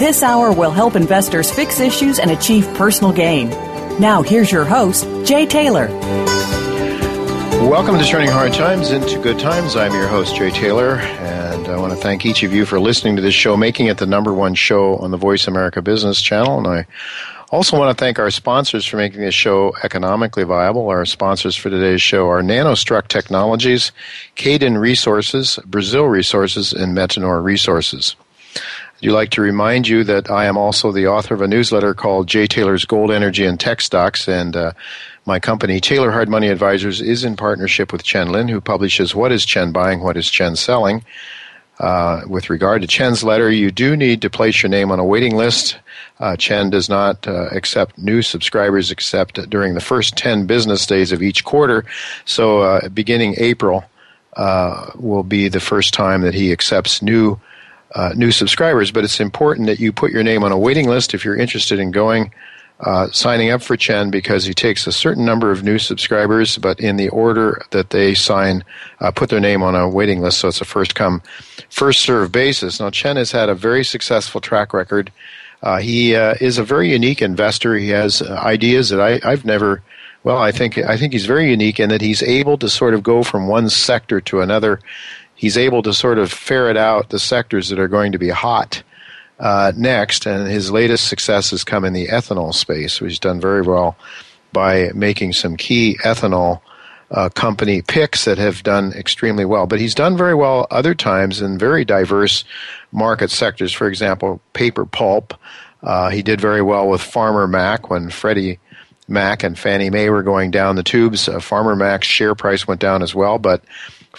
This hour will help investors fix issues and achieve personal gain. Now, here's your host, Jay Taylor. Welcome to Turning Hard Times into Good Times. I'm your host, Jay Taylor, and I want to thank each of you for listening to this show, making it the number one show on the Voice America Business Channel. And I also want to thank our sponsors for making this show economically viable. Our sponsors for today's show are NanoStruct Technologies, Cayden Resources, Brazil Resources, and Metanor Resources. I'd like to remind you that I am also the author of a newsletter called Jay Taylor's Gold, Energy, and Tech Stocks, and uh, my company, Taylor Hard Money Advisors, is in partnership with Chen Lin, who publishes What is Chen Buying, What is Chen Selling. Uh, with regard to Chen's letter, you do need to place your name on a waiting list. Uh, Chen does not uh, accept new subscribers except during the first 10 business days of each quarter. So, uh, beginning April uh, will be the first time that he accepts new uh, new subscribers, but it's important that you put your name on a waiting list if you're interested in going. Uh, signing up for Chen because he takes a certain number of new subscribers, but in the order that they sign, uh, put their name on a waiting list, so it's a first come, first serve basis. Now, Chen has had a very successful track record. Uh, he uh, is a very unique investor. He has uh, ideas that I, I've never. Well, I think I think he's very unique in that he's able to sort of go from one sector to another he's able to sort of ferret out the sectors that are going to be hot uh, next. And his latest success has come in the ethanol space. Which he's done very well by making some key ethanol uh, company picks that have done extremely well. But he's done very well other times in very diverse market sectors. For example, paper pulp. Uh, he did very well with Farmer Mac when Freddie Mac and Fannie Mae were going down the tubes. Uh, Farmer Mac's share price went down as well, but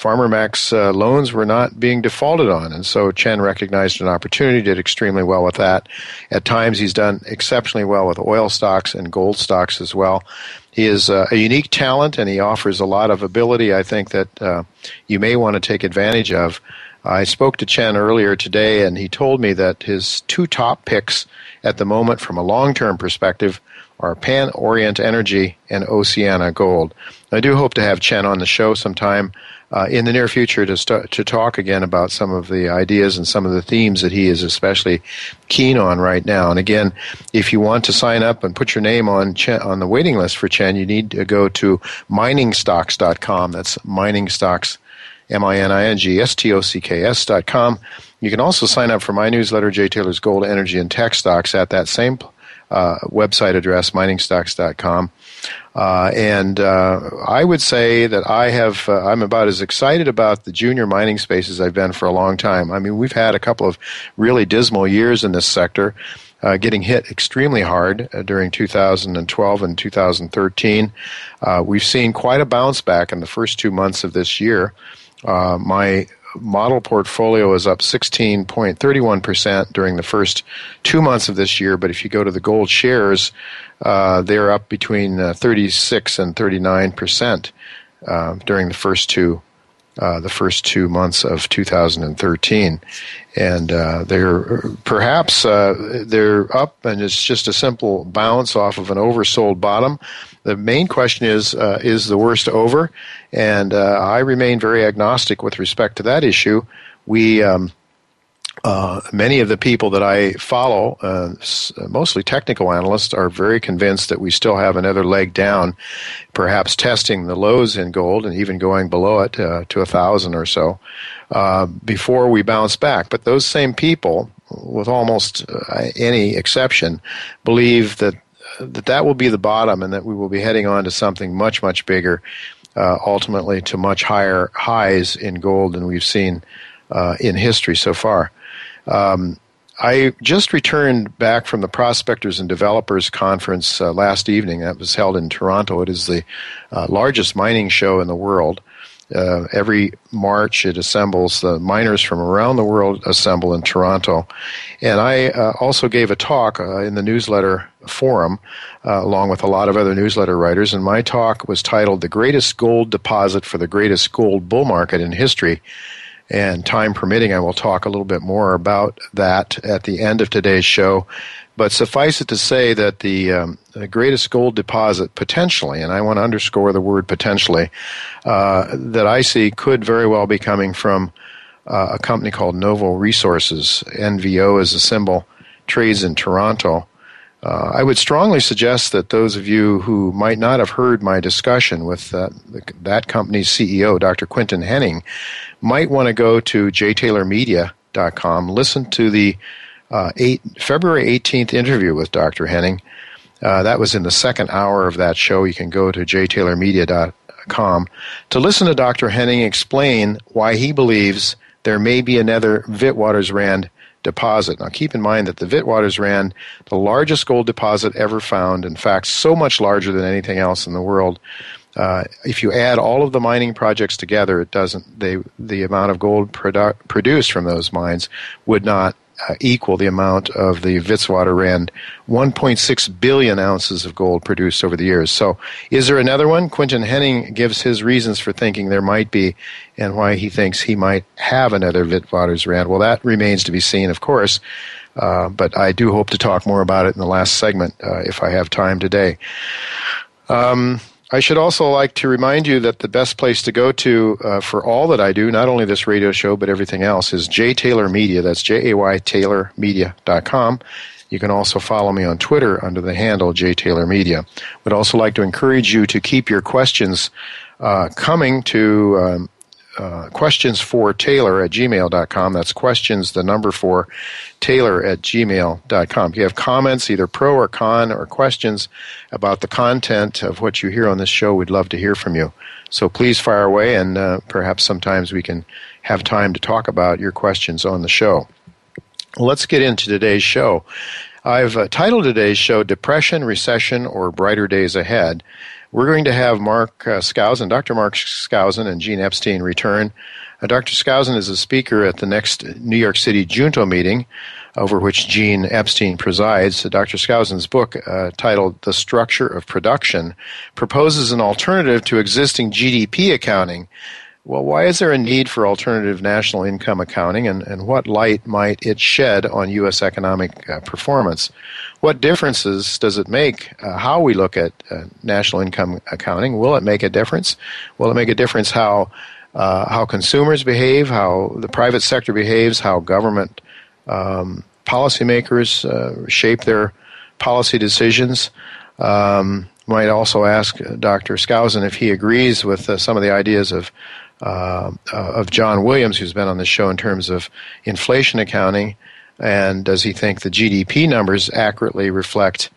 Farmer Mac's uh, loans were not being defaulted on. And so Chen recognized an opportunity, did extremely well with that. At times, he's done exceptionally well with oil stocks and gold stocks as well. He is uh, a unique talent and he offers a lot of ability, I think, that uh, you may want to take advantage of. I spoke to Chen earlier today and he told me that his two top picks at the moment from a long term perspective are Pan Orient Energy and Oceana Gold. I do hope to have Chen on the show sometime uh, in the near future to start to talk again about some of the ideas and some of the themes that he is especially keen on right now. And again, if you want to sign up and put your name on Chen, on the waiting list for Chen, you need to go to miningstocks.com. That's miningstocks, M-I-N-I-N-G-S-T-O-C-K-S dot com. You can also sign up for my newsletter, Jay Taylor's Gold, Energy, and Tech Stocks at that same uh, website address, miningstocks.com. Uh, and uh, I would say that I have uh, I'm about as excited about the junior mining space as I've been for a long time. I mean, we've had a couple of really dismal years in this sector. Uh, getting hit extremely hard uh, during 2012 and 2013. Uh, we've seen quite a bounce back in the first two months of this year. my model portfolio is up 16.31% during the first two months of this year. But if you go to the gold shares, uh, they're up between uh, 36 and 39% uh, during the first two. Uh, the first two months of 2013, and uh, they're perhaps uh, they're up, and it's just a simple bounce off of an oversold bottom. The main question is uh, is the worst over? And uh, I remain very agnostic with respect to that issue. We um, uh, many of the people that I follow, uh, mostly technical analysts, are very convinced that we still have another leg down, perhaps testing the lows in gold and even going below it uh, to a thousand or so uh, before we bounce back. But those same people, with almost uh, any exception, believe that that that will be the bottom, and that we will be heading on to something much much bigger, uh, ultimately to much higher highs in gold than we've seen uh, in history so far. Um, I just returned back from the Prospectors and Developers Conference uh, last evening. That was held in Toronto. It is the uh, largest mining show in the world. Uh, every March, it assembles the miners from around the world assemble in Toronto, and I uh, also gave a talk uh, in the newsletter forum, uh, along with a lot of other newsletter writers. And my talk was titled "The Greatest Gold Deposit for the Greatest Gold Bull Market in History." And time permitting, I will talk a little bit more about that at the end of today's show. But suffice it to say that the, um, the greatest gold deposit potentially, and I want to underscore the word potentially, uh, that I see could very well be coming from uh, a company called Novo Resources. NVO is a symbol, trades in Toronto. Uh, I would strongly suggest that those of you who might not have heard my discussion with uh, that company's CEO, Dr. Quinton Hennigh, might want to go to jtaylormedia.com, listen to the uh, eight, February 18th interview with Dr. Hennigh. Uh, that was in the second hour of that show. You can go to jtaylormedia.com to listen to Dr. Hennigh explain why he believes there may be another Witwatersrand deposit. Now, keep in mind that the Witwatersrand, the largest gold deposit ever found, in fact, so much larger than anything else in the world. Uh, if you add all of the mining projects together, it doesn't. They the amount of gold produ- produced from those mines would not uh, equal the amount of the Witwatersrand 1.6 billion ounces of gold produced over the years. So, is there another one? Quinton Hennigh gives his reasons for thinking there might be and why he thinks he might have another Witwatersrand. Well, that remains to be seen, of course. Uh, but I do hope to talk more about it in the last segment uh, if I have time today. Um, I should also like to remind you that the best place to go to uh, for all that I do, not only this radio show, but everything else, is J Taylor Media. That's J A Y TaylorMedia.com. You can also follow me on Twitter under the handle J Taylor Media. Would also like to encourage you to keep your questions uh, coming to um, uh, questions for Taylor at gmail.com. That's questions, the number for Taylor at gmail.com. If you have comments, either pro or con, or questions about the content of what you hear on this show, we'd love to hear from you. So please fire away, and uh, perhaps sometimes we can have time to talk about your questions on the show. Let's get into today's show. I've uh, titled today's show Depression, Recession, or Brighter Days Ahead. We're going to have Mark uh, Skousen, Dr. Mark Skousen, and Gene Epstein return. Uh, Dr. Skousen is a speaker at the next New York City Junto meeting, over which Gene Epstein presides. Dr. Skousen's book, uh, titled The Structure of Production, proposes an alternative to existing GDP accounting well, why is there a need for alternative national income accounting, and, and what light might it shed on U.S. economic uh, performance? What differences does it make uh, how we look at uh, national income accounting? Will it make a difference? Will it make a difference how uh, how consumers behave, how the private sector behaves, how government um, policymakers uh, shape their policy decisions? Um, might also ask Dr. Skousen if he agrees with uh, some of the ideas of uh, of John Williams, who's been on the show in terms of inflation accounting, and does he think the GDP numbers accurately reflect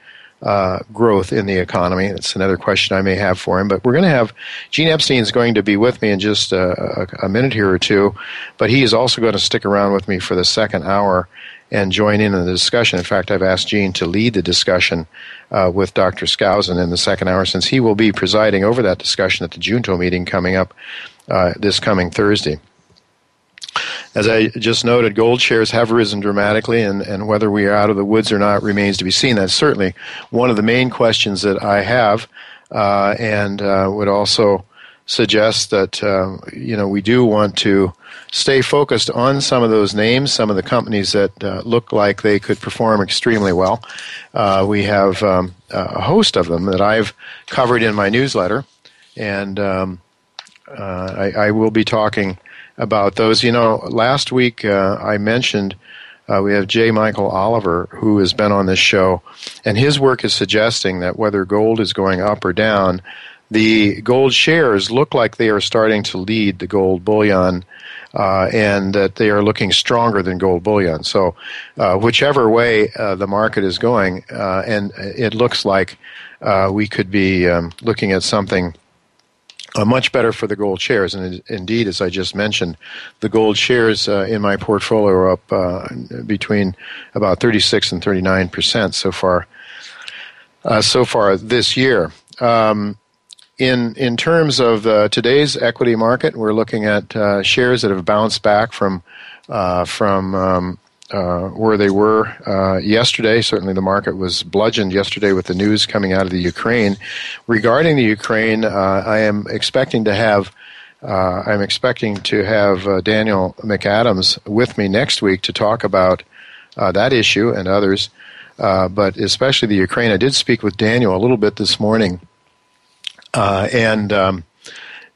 uh, growth in the economy? That's another question I may have for him. But we're going to have Gene Epstein is going to be with me in just a, a, a minute here or two, but he is also going to stick around with me for the second hour and join in in the discussion. In fact, I've asked Gene to lead the discussion uh, with Dr. Skousen in the second hour since he will be presiding over that discussion at the Junto meeting coming up uh, this coming Thursday. As I just noted, gold shares have risen dramatically, and, and whether we are out of the woods or not remains to be seen. That's certainly one of the main questions that I have, uh, and uh, would also suggest that uh, you know we do want to stay focused on some of those names, some of the companies that uh, look like they could perform extremely well. Uh, we have um, a host of them that I've covered in my newsletter, and um, uh, I, I, will be talking about those. You know, last week uh, I mentioned uh, we have J. Michael Oliver, who has been on this show, and his work is suggesting that whether gold is going up or down, the gold shares look like they are starting to lead the gold bullion uh, and that they are looking stronger than gold bullion. So, uh, whichever way uh, the market is going, uh, and it looks like uh, we could be um, looking at something. Uh, much better for the gold shares, and indeed, as I just mentioned, the gold shares in my portfolio are up between about 36 and 39 percent so far, so far this year. Um, in in terms of uh, today's equity market, we're looking at uh, shares that have bounced back from uh, from um, uh, where they were uh, yesterday. Certainly, the market was bludgeoned yesterday with the news coming out of the Ukraine. Regarding the Ukraine, uh, I am expecting to have. I'm expecting to have Daniel McAdams with me next week to talk about that issue and others, but especially the Ukraine. I did speak with Daniel a little bit this morning uh, and um,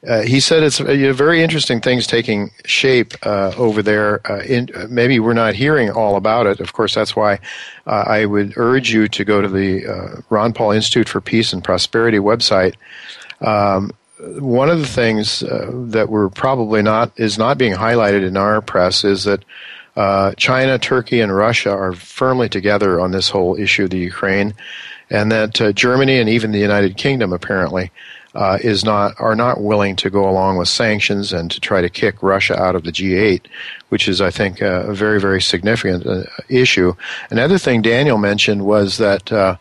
uh, he said it's uh, very interesting things taking shape uh, over there. Uh, in, maybe we're not hearing all about it. Of course, that's why uh, I would urge you to go to the Ron Paul Institute for Peace and Prosperity website. Um, one of the things that we're probably not is not being highlighted in our press is that China, Turkey, and Russia are firmly together on this whole issue of the Ukraine and that uh, Germany and even the United Kingdom apparently uh, is not are not willing to go along with sanctions and to try to kick Russia out of the G8, which is I think uh, a very very significant uh, issue. Another thing Daniel mentioned was that uh,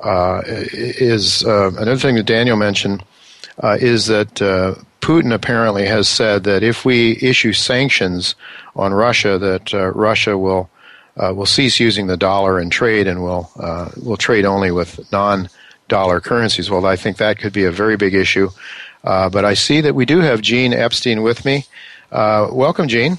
uh, is another thing that Daniel mentioned is that. Putin apparently has said that if we issue sanctions on Russia, that Russia will uh, will cease using the dollar in trade and will uh, will trade only with non-dollar currencies. Well, I think that could be a very big issue. Uh, but I see that we do have Gene Epstein with me. Uh, welcome, Gene.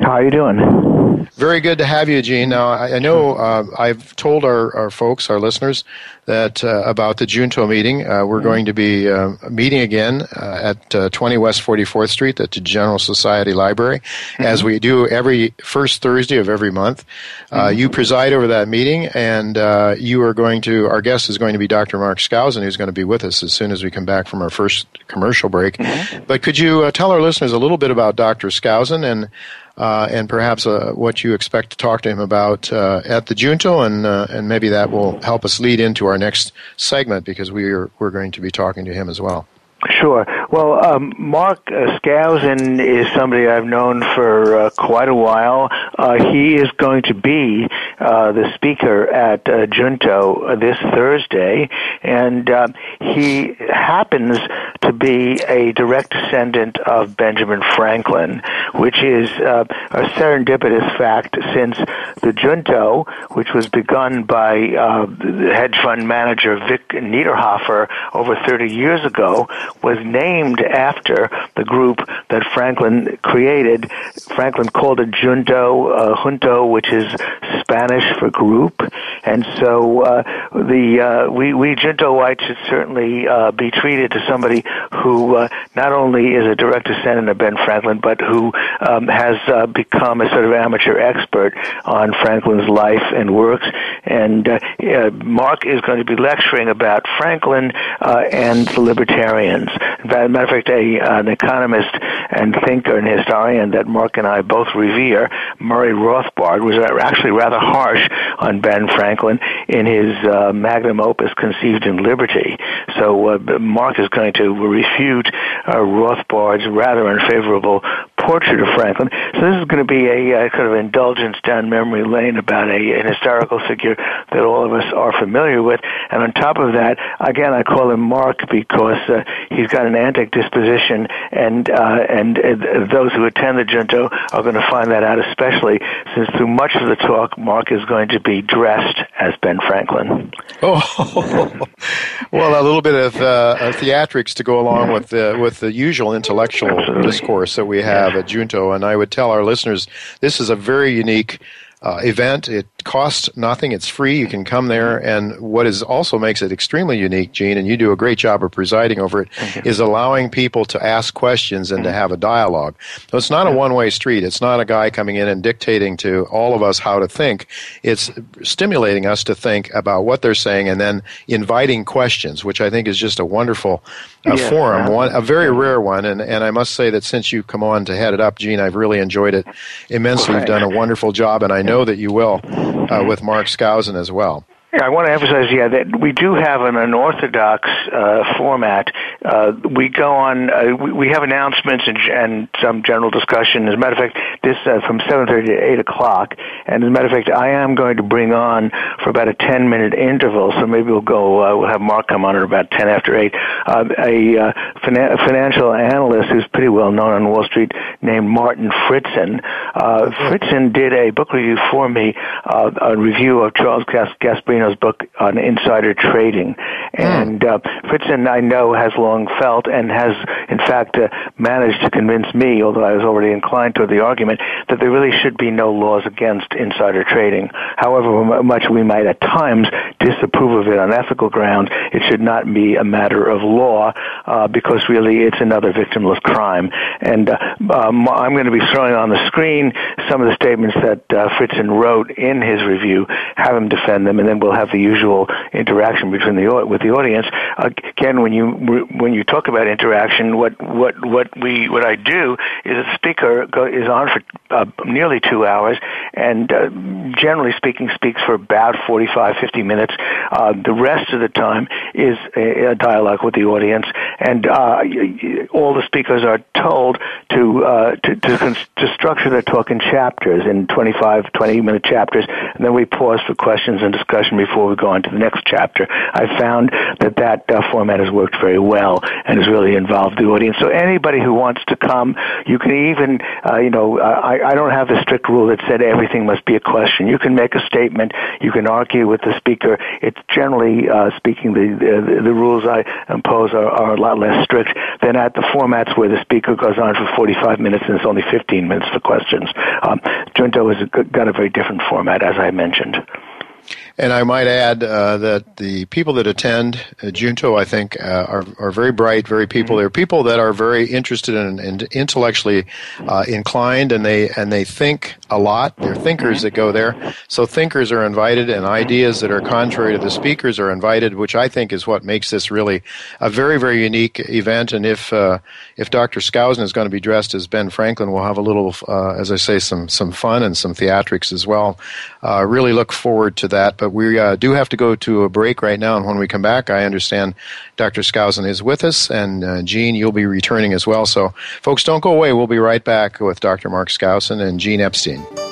How are you doing? Very good to have you, Gene. Now, I, I know uh, I've told our, our folks, our listeners, that uh, about the Junto meeting. Uh, we're mm-hmm. going to be uh, meeting again uh, at uh, 20 West 44th Street at the General Society Library, mm-hmm. as we do every first Thursday of every month. Mm-hmm. You preside over that meeting, and you are going to. Our guest is going to be Dr. Mark Skousen, who's going to be with us as soon as we come back from our first commercial break. Mm-hmm. But could you tell our listeners a little bit about Dr. Skousen and uh, and perhaps uh, what you expect to talk to him about uh, at the Junto, and uh, and maybe that will help us lead into our next segment because we are we're going to be talking to him as well. Sure. Well, um, Mark uh, Skousen is somebody I've known for uh, quite a while. Uh, he is going to be uh, the speaker at uh, Junto this Thursday, and uh, he happens to be a direct descendant of Benjamin Franklin, which is a serendipitous fact since the Junto, which was begun by the hedge fund manager Vic Niederhoffer over 30 years ago, was named after the group that Franklin created. Franklin called it Junto, uh, Junto, which is Spanish for group, and so uh, the uh, we we Juntoites should certainly uh, be treated to somebody who uh, not only is a direct descendant of Ben Franklin, but who um, has uh, become a sort of amateur expert on Franklin's life and works. And uh, uh, Mark is going to be lecturing about Franklin uh, and the libertarians. Matter of fact, a, an economist and thinker and historian that Mark and I both revere, Murray Rothbard, was actually rather harsh on Ben Franklin in his uh, magnum opus, Conceived in Liberty. So uh, Mark is going to refute uh, Rothbard's rather unfavorable portrait of Franklin. So this is going to be a, a kind of indulgence down memory lane about a, an historical figure that all of us are familiar with. And on top of that, again, I call him Mark because uh, he's got an antic disposition, and uh, and uh, those who attend the junto are going to find that out, especially since through much of the talk, Mark is going to be dressed as Ben Franklin. Oh, well, a little bit of uh, theatrics to go along with the with the usual intellectual Absolutely. discourse that we have have at Junto, and I would tell our listeners this is a very unique uh, event. It costs nothing. It's free. You can come there. And what is also makes it extremely unique, Gene, and you do a great job of presiding over it, is allowing people to ask questions and to have a dialogue. So it's not a one way street. It's not a guy coming in and dictating to all of us how to think. It's stimulating us to think about what they're saying and then inviting questions, which I think is just a wonderful uh, yeah, forum, one, a very rare one. And, and I must say that since you've come on to head it up, Gene, I've really enjoyed it immensely. You've done a wonderful job, and I know that you will uh, with Mark Skousen as well. Yeah, I want to emphasize, yeah, that we do have an unorthodox uh, format. Uh, we go on, uh, we, we have announcements and, and some general discussion. As a matter of fact, this uh, from 7.30 to 8 o'clock. And as a matter of fact, I am going to bring on for about a 10-minute interval, so maybe we'll go, uh, we'll have Mark come on at about 10 after 8, uh, a, uh, fina- financial analyst who's pretty well known on Wall Street named Martin Fridson. Uh, Fridson did a book review for me, uh, a review of Charles Gas- Gasparino book on insider trading. Hmm. And uh, Fridson, I know, has long felt and has, in fact, uh, managed to convince me, although I was already inclined toward the argument, that there really should be no laws against insider trading. However much we might at times disapprove of it on ethical grounds, it should not be a matter of law uh, because really it's another victimless crime. And uh, um, I'm going to be throwing on the screen some of the statements that uh, Fridson wrote in his review, have him defend them, and then we'll have the usual interaction between the with the audience. Again, when you when you talk about interaction, what what what we what I do is a speaker go, is on for uh, nearly two hours, and uh, generally speaking, speaks for about 45, 50 minutes. Uh, the rest of the time is a, a dialogue with the audience, and uh, all the speakers are told to uh, to, to, to structure their talk in chapters, in 25, 20 minute chapters, and then we pause for questions and discussion before we go on to the next chapter. I found that that uh, format has worked very well and has really involved the audience. So anybody who wants to come, you can even, uh, you know, I, I don't have the strict rule that said everything must be a question. You can make a statement. You can argue with the speaker. It's generally uh, speaking, the, the, the rules I impose are, are a lot less strict than at the formats where the speaker goes on for 45 minutes and it's only 15 minutes for questions. Um, Junto has got a very different format, as I mentioned. And I might add uh, that the people that attend uh, Junto, I think, uh, are, are very bright, very people. Mm-hmm. They're people that are very interested and in, in intellectually uh, inclined, and they and they think a lot. They're thinkers mm-hmm. that go there. So thinkers are invited, and ideas that are contrary to the speakers are invited, which I think is what makes this really a very very unique event. And if uh, if Dr. Skousen is going to be dressed as Ben Franklin, we'll have a little, uh, as I say, some some fun and some theatrics as well. really look forward to that. But we uh, do have to go to a break right now, and when we come back, I understand Dr. Skousen is with us, and uh, Gene, you'll be returning as well. So, folks, don't go away. We'll be right back with Dr. Mark Skousen and Gene Epstein.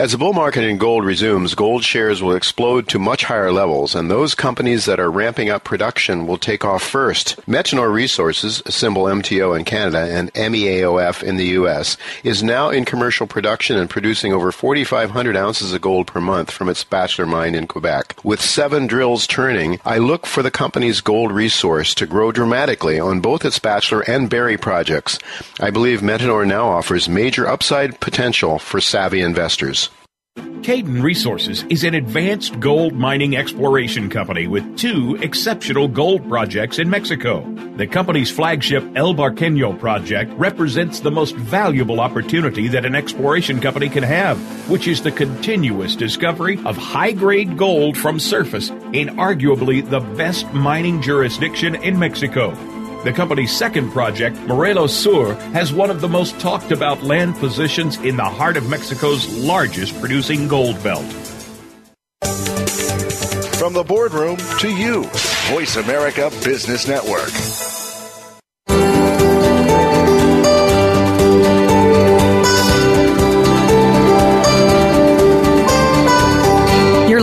As the bull market in gold resumes, gold shares will explode to much higher levels, and those companies that are ramping up production will take off first. Metanor Resources, symbol MTO in Canada and MEAOF in the U.S., is now in commercial production and producing over 4,500 ounces of gold per month from its Bachelor mine in Quebec. With seven drills turning, I look for the company's gold resource to grow dramatically on both its Bachelor and Barry projects. I believe Metanor now offers major upside potential for savvy investors. Cayden Resources is an advanced gold mining exploration company with two exceptional gold projects in Mexico. The company's flagship El Barqueño project represents the most valuable opportunity that an exploration company can have, which is the continuous discovery of high grade gold from surface in arguably the best mining jurisdiction in Mexico. The company's second project, Morelos Sur, has one of the most talked about land positions in the heart of Mexico's largest producing gold belt. From the boardroom to you, Voice America Business Network.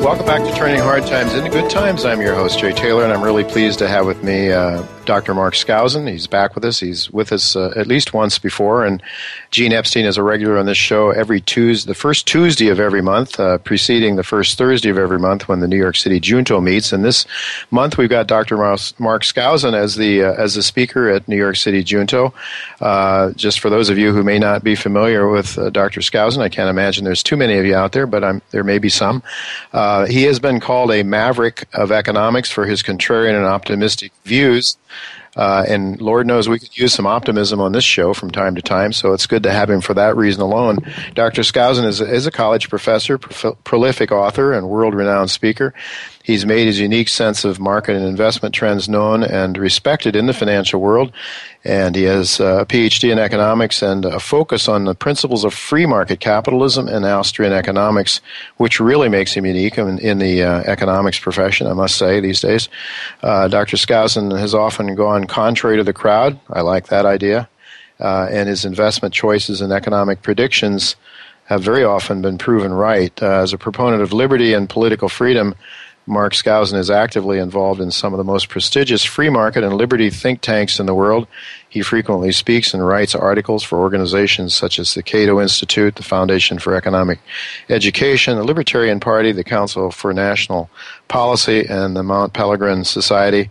Welcome back to Turning Hard Times into Good Times. I'm your host, Jay Taylor, and I'm really pleased to have with me uh, Dr. Mark Skousen. He's back with us. He's with us uh, at least once before. And Gene Epstein is a regular on this show every Tuesday, the first Tuesday of every month, uh, preceding the first Thursday of every month when the New York City Junto meets. And this month we've got Dr. Mark Skousen as the uh, as the speaker at New York City Junto. Uh, just for those of you who may not be familiar with uh, Dr. Skousen, I can't imagine there's too many of you out there, but I'm, there may be some. He has been called a maverick of economics for his contrarian and optimistic views. Uh, and Lord knows we could use some optimism on this show from time to time, so it's good to have him for that reason alone. Dr. Skousen is is a college professor, pro- prolific author, and world renowned speaker. He's made his unique sense of market and investment trends known and respected in the financial world. And he has a PhD in economics and a focus on the principles of free market capitalism and Austrian economics, which really makes him unique in, in the uh, economics profession, I must say, these days. Uh, Dr. Skousen has often gone contrary to the crowd. I like that idea. Uh, and his investment choices and economic predictions have very often been proven right. Uh, as a proponent of liberty and political freedom, Mark Skousen is actively involved in some of the most prestigious free market and liberty think tanks in the world. He frequently speaks and writes articles for organizations such as the Cato Institute, the Foundation for Economic Education, the Libertarian Party, the Council for National Policy, and the Mont Pelerin Society.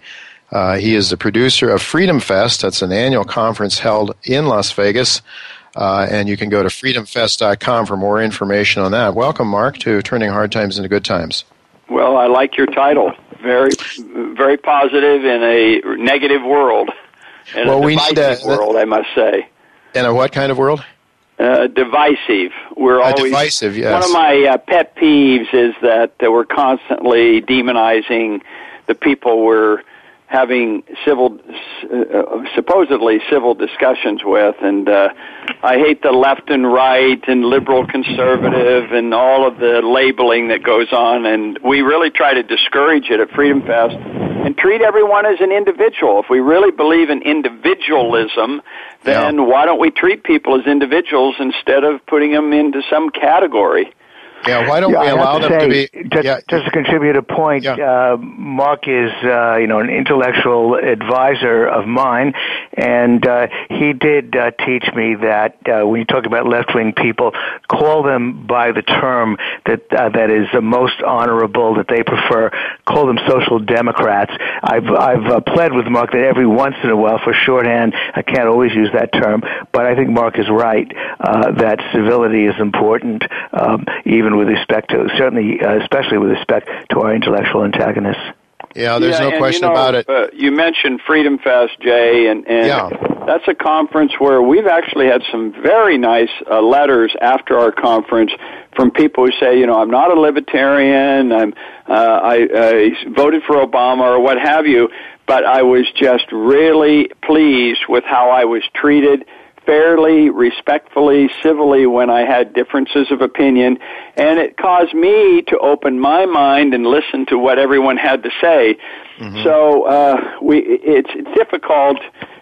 Uh, he is the producer of Freedom Fest. That's an annual conference held in Las Vegas. Uh, and you can go to freedomfest.com for more information on that. Welcome, Mark, to Turning Hard Times into Good Times. Well, I like your title. Very, very positive in a negative world. In well, a we need a world, I must say. In a what kind of world? Uh, divisive. We're uh, always divisive. Yes. One of my uh, pet peeves is that uh, we're constantly demonizing the people we're having civil, uh, supposedly civil discussions with, and uh, I hate the left and right and liberal conservative and all of the labeling that goes on, and we really try to discourage it at Freedom Fest and treat everyone as an individual. If we really believe in individualism, then yeah. why don't we treat people as individuals instead of putting them into some category? Yeah, why don't yeah, we allow to them say, to be? Just, yeah. just to contribute a point, yeah. uh, Mark is uh, you know an intellectual advisor of mine, and uh, he did uh, teach me that uh, when you talk about left wing people, call them by the term that uh, that is the most honorable that they prefer. Call them social democrats. I've I've pled with Mark that every once in a while, for shorthand, I can't always use that term, but I think Mark is right that civility is important, um, even with respect to certainly, uh, especially with respect to our intellectual antagonists. Yeah, there's yeah, no question you know, about it. Uh, you mentioned Freedom Fest, Jay, and, and yeah. that's a conference where we've actually had some very nice uh, letters after our conference from people who say, you know, I'm not a libertarian, I'm, uh, I, I voted for Obama or what have you, but I was just really pleased with how I was treated fairly, respectfully, civilly when I had differences of opinion, and it caused me to open my mind and listen to what everyone had to say. Mm-hmm. So uh, we, it's difficult.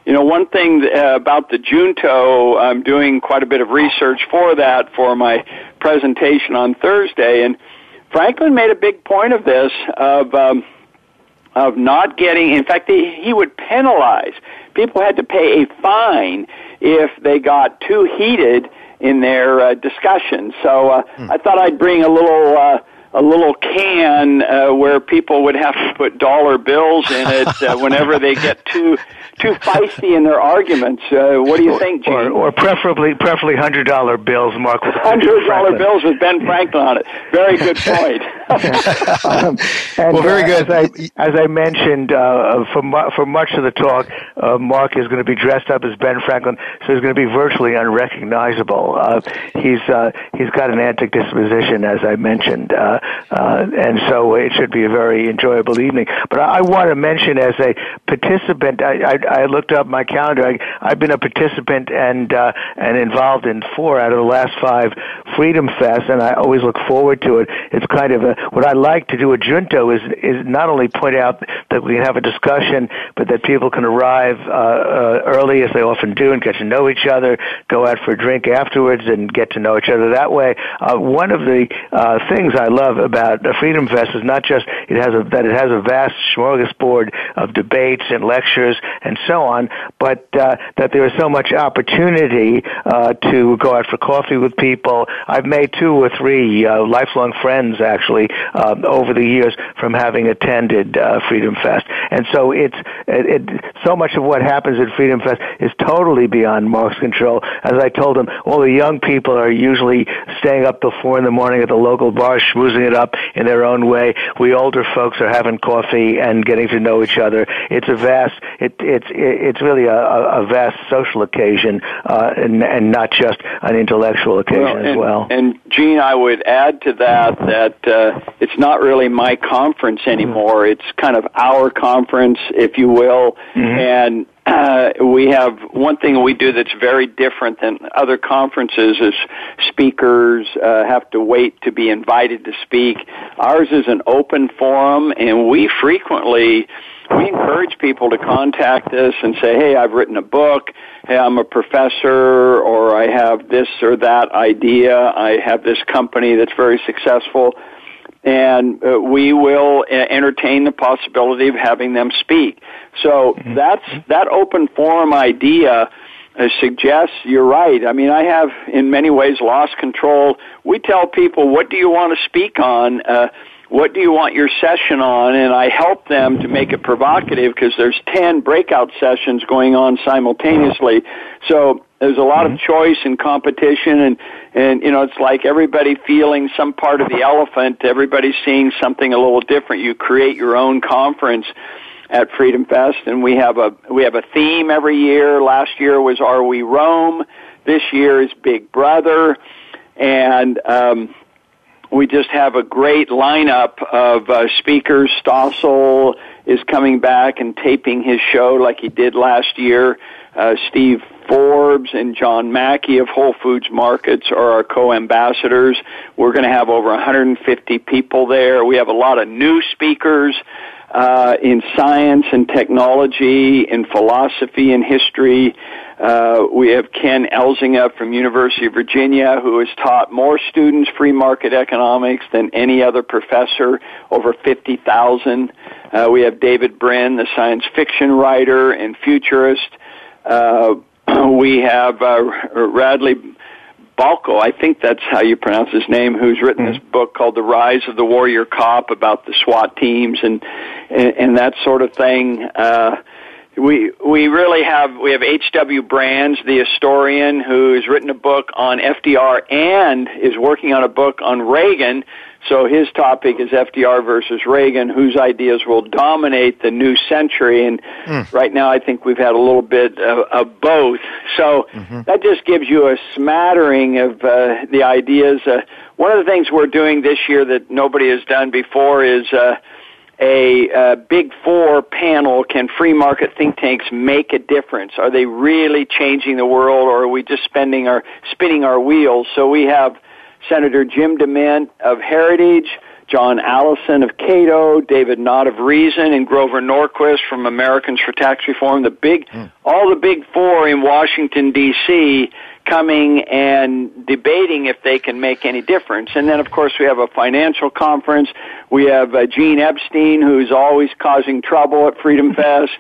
You know, one thing uh, about the junto, I'm doing quite a bit of research for that for my presentation on Thursday, and Franklin made a big point of this of. Um, of not getting, in fact, he, he would penalize. People had to pay a fine if they got too heated in their uh, discussions. So uh, hmm. I thought I'd bring a little uh, a little can uh, where people would have to put dollar bills in it uh, whenever they get too too feisty in their arguments. Uh, what do you think, Gene? Or, or preferably, preferably hundred dollar bills, Mark. Hundred dollar bills with Ben Franklin on it. Very good point. um, and, well, very good. As I, as I mentioned, uh, for mu- for much of the talk, uh, Mark is going to be dressed up as Ben Franklin, so he's going to be virtually unrecognizable. Uh, he's uh, he's got an antic disposition, as I mentioned, uh, uh, and so it should be a very enjoyable evening. But I, I want to mention, as a participant, I, I I looked up my calendar. I, I've been a participant and uh, and involved in four out of the last five Freedom Fest, and I always look forward to it. It's kind of a what I like to do at Junto is is not only point out that we can have a discussion, but that people can arrive uh, uh, early as they often do and get to know each other, go out for a drink afterwards, and get to know each other that way. Uh, one of the uh, things I love about the Freedom Fest is not just it has a that it has a vast smorgasbord of debates and lectures and so on, but uh, that there is so much opportunity uh, to go out for coffee with people. I've made two or three uh, lifelong friends actually uh, over the years from having attended uh, Freedom Fest, and so it's it, it, so much of what happens at Freedom Fest is totally beyond Mark's control. As I told him, all the young people are usually staying up till four in the morning at the local bar, schmoozing it up in their own way. We older folks are having coffee and getting to know each other. It's a vast, it, it's it's it's really a, a vast social occasion uh, and, and not just an intellectual occasion well, and, as well. And Gene, I would add to that that uh, it's not really my conference anymore. Mm-hmm. It's kind of our conference, if you will, mm-hmm. and uh, we have one thing we do that's very different than other conferences is speakers uh, have to wait to be invited to speak. Ours is an open forum, and we frequently we encourage people to contact us and say, hey, I've written a book, hey, I'm a professor, or I have this or that idea, I have this company that's very successful, and uh, we will uh, entertain the possibility of having them speak. So mm-hmm. that's that open forum idea. Uh, suggests you're right. I mean, I have in many ways lost control. We tell people, what do you want to speak on? Uh, what do you want your session on? And I help them to make it provocative because there's 10 breakout sessions going on simultaneously. So there's a lot of mm-hmm. choice and competition and, and, you know, it's like everybody feeling some part of the elephant. Everybody's seeing something a little different. You create your own conference at Freedom Fest and we have a, we have a theme every year. Last year was Are We Rome? This year is Big Brother. And, um, we just have a great lineup of uh, speakers. Stossel is coming back and taping his show like he did last year. Uh, Steve Forbes and John Mackey of Whole Foods Markets are our co-ambassadors. We're going to have over 150 people there. We have a lot of new speakers uh, in science and technology, in philosophy and history. Uh, we have Ken Elzinga from University of Virginia, who has taught more students free market economics than any other professor, over 50,000. Uh, we have David Brin, the science fiction writer and futurist. Uh, we have uh, Radley Balko, I think that's how you pronounce his name, who's written this mm-hmm. book called The Rise of the Warrior Cop about the SWAT teams and and, and that sort of thing. Uh, we we really have we have H.W. Brands, the historian, who's written a book on FDR and is working on a book on Reagan. So his topic is FDR versus Reagan, whose ideas will dominate the new century. And mm. right now, I think we've had a little bit of, of both. So mm-hmm. that just gives you a smattering of uh, the ideas. Uh, one of the things we're doing this year that nobody has done before is. Uh, a uh, big four panel can free market think tanks make a difference are they really changing the world or are we just spending our spinning our wheels so we have senator jim demint of heritage john allison of cato david nott of reason and grover norquist from americans for tax reform the big mm. all the big four in washington d.c coming and debating if they can make any difference. And then, of course, we have a financial conference. We have uh, Gene Epstein, who's always causing trouble at Freedom Fest.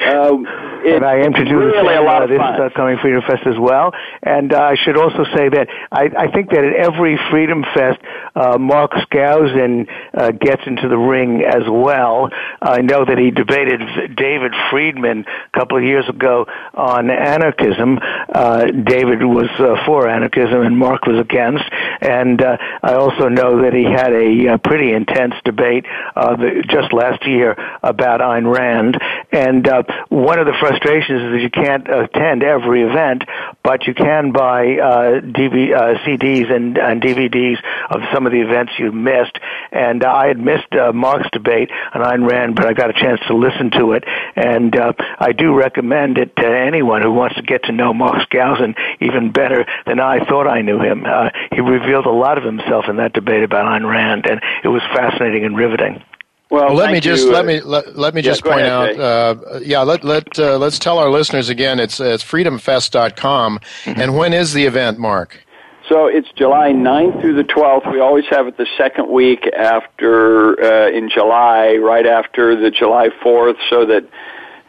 Uh, and I am to do really the same, a lot uh, of this upcoming Freedom Fest as well. And uh, I should also say that I, I think that at every Freedom Fest, uh, Mark Skousen uh, gets into the ring as well. I know that he debated David Friedman a couple of years ago on anarchism. Uh, David was uh, for anarchism and Mark was against. And uh, I also know that he had a uh, pretty intense debate uh, the, just last year about Ayn Rand. And uh, one of the frustrations is that you can't attend every event, but you can buy uh, DV, uh, CDs and, and DVDs of some of the events you missed. And uh, I had missed uh, Mark's debate on Ayn Rand, but I got a chance to listen to it. And uh, I do recommend it to anyone who wants to get to know Mark Skousen even better than I thought I knew him. Uh, he revealed a lot of himself in that debate about Ayn Rand, and it was fascinating and riveting. Well, Well, let thank me just let uh, me let, let me yeah, just point ahead, out. Uh, yeah, let let uh, let's tell our listeners again. It's uh, it's freedomfest.com. Mm-hmm. And when is the event, Mark? So it's July 9th through the 12th. We always have it the second week after, uh, in July, right after the July 4th, so that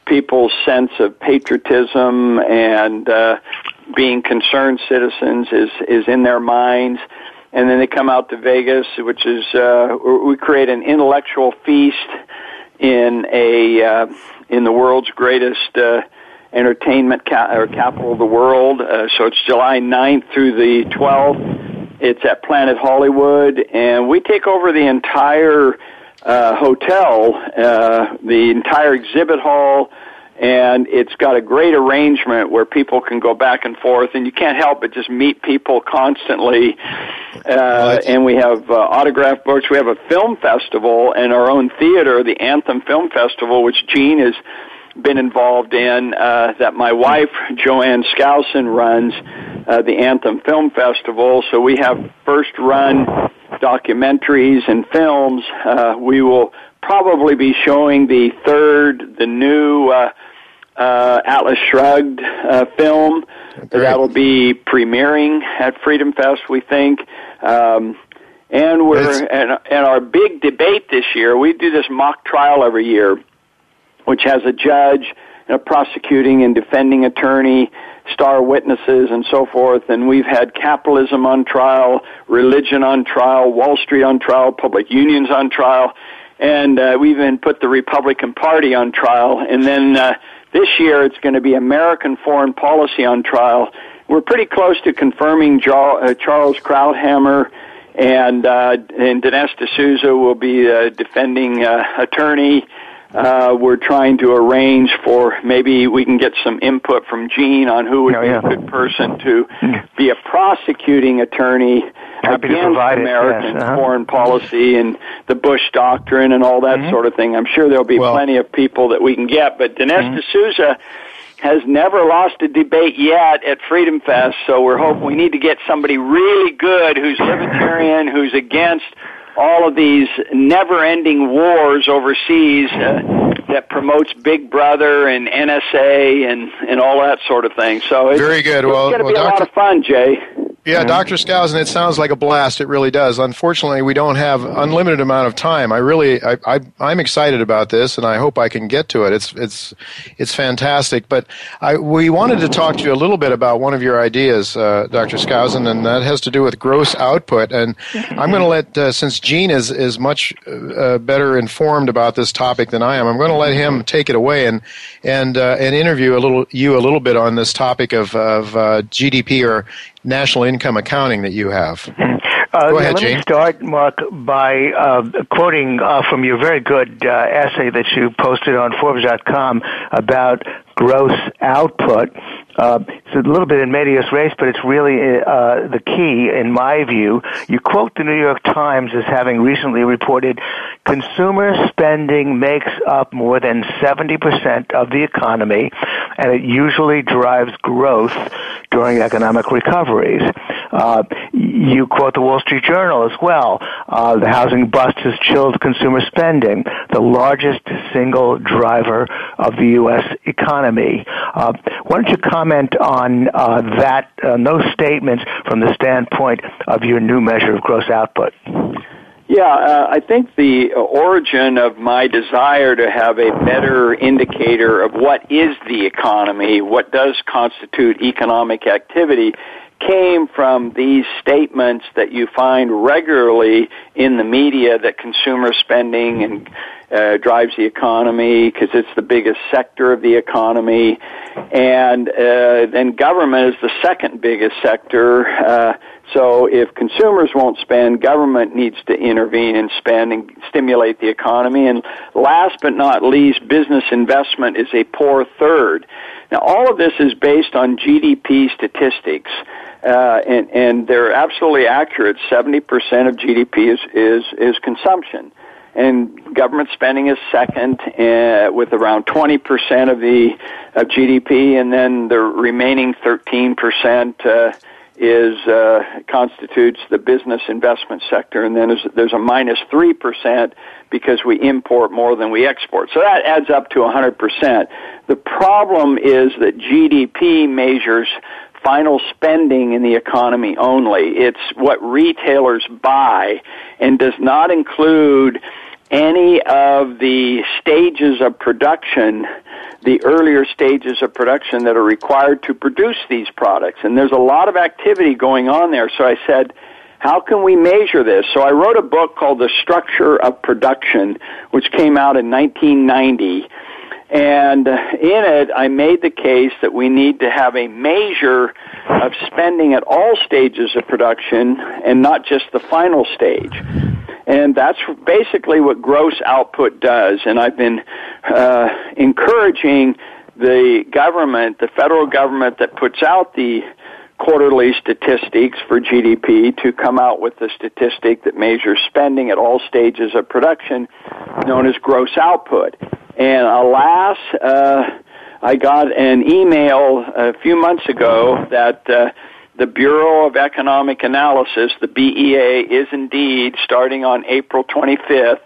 people's sense of patriotism and uh, being concerned citizens is, is in their minds. And then they come out to Vegas, which is, uh, we create an intellectual feast in a, uh, in the world's greatest, uh, entertainment ca- or capital of the world. Uh, so it's July 9th through the 12th. It's at Planet Hollywood, and we take over the entire uh, hotel, uh, the entire exhibit hall, and it's got a great arrangement where people can go back and forth, and you can't help but just meet people constantly. Uh, and we have uh, autograph books. We have a film festival and our own theater, the Anthem Film Festival, which Gene has been involved in. Uh, that my wife Joanne Skousen runs uh, the Anthem Film Festival. So we have first run documentaries and films. Uh, we will probably be showing the third, the new uh, uh, Atlas Shrugged uh, film. Great. That'll be premiering at Freedom Fest, we think. Um, and we're It's- and, and our big debate this year. We do this mock trial every year, which has a judge, and a prosecuting and defending attorney, star witnesses, and so forth. And we've had capitalism on trial, religion on trial, Wall Street on trial, public unions on trial, and uh, we even put the Republican Party on trial. And then uh, this year it's going to be American foreign policy on trial. We're pretty close to confirming uh, Charles Krauthammer and uh, and Dinesh D'Souza will be uh, defending uh, attorney. Uh, we're trying to arrange for maybe we can get some input from Gene on who would Yeah, be a good person to be a prosecuting attorney Happy against American yes, uh-huh. foreign policy and the Bush doctrine and all that sort of thing. I'm sure there'll be Well- plenty of people that we can get, but Dinesh D'Souza has never lost a debate yet at Freedom Fest, so we're hoping we need to get somebody really good who's libertarian, who's against all of these never-ending wars overseas uh, that promotes Big Brother and NSA and and all that sort of thing. So it's, Very good. Well, It's going to well, be a lot of fun, Jay. Yeah, Dr. Skousen, it sounds like a blast. It really does. Unfortunately, we don't have unlimited amount of time. I really, I, I, I'm excited about this, and I hope I can get to it. It's, it's, it's fantastic. But I, we wanted to talk to you a little bit about one of your ideas, uh, Dr. Skousen, and that has to do with gross output. And I'm going to let, uh, since Gene is is much uh, better informed about this topic than I am, I'm going to let him take it away and and uh, and interview a little you a little bit on this topic of of uh, GDP or national income accounting that you have. Uh, Go yeah, ahead, let Gene. me start, Mark, by uh, quoting uh, from your very good uh, essay that you posted on Forbes.com about gross output. A little bit in medias res, but it's really uh, the key, in my view. You quote the New York Times as having recently reported consumer spending makes up more than 70% of the economy, and it usually drives growth during economic recoveries. Uh, you quote the Wall Street Journal as well. Uh, the housing bust has chilled consumer spending, the largest single driver of the U.S. economy. Uh, why don't you comment comment on uh, that, uh, those statements from the standpoint of your new measure of gross output? Yeah, uh, I think the origin of my desire to have a better indicator of what is the economy, what does constitute economic activity, came from these statements that you find regularly in the media that consumer spending and uh, drives the economy because it's the biggest sector of the economy, and uh, then government is the second biggest sector. Uh, so if consumers won't spend, government needs to intervene and spend and stimulate the economy. And last but not least, business investment is a poor third. Now, all of this is based on GDP statistics. Uh, and, and they're absolutely accurate. 70% of GDP is, is, is consumption. And government spending is second, uh, with around 20% of the of GDP, and then the remaining 13% uh, is uh, constitutes the business investment sector, and then there's, there's a minus three percent because we import more than we export. So that adds up to 100%. The problem is that GDP measures final spending in the economy only. It's what retailers buy and does not include any of the stages of production, the earlier stages of production that are required to produce these products. And there's a lot of activity going on there. So I said, how can we measure this? So I wrote a book called The Structure of Production, which came out in 1990. And in it, I made the case that we need to have a measure of spending at all stages of production and not just the final stage. And that's basically what gross output does. And I've been uh, encouraging the government, the federal government that puts out the quarterly statistics for GDP to come out with a statistic that measures spending at all stages of production known as gross output. And alas, uh, I got an email a few months ago that uh, the Bureau of Economic Analysis, the BEA, is indeed starting on April 25th,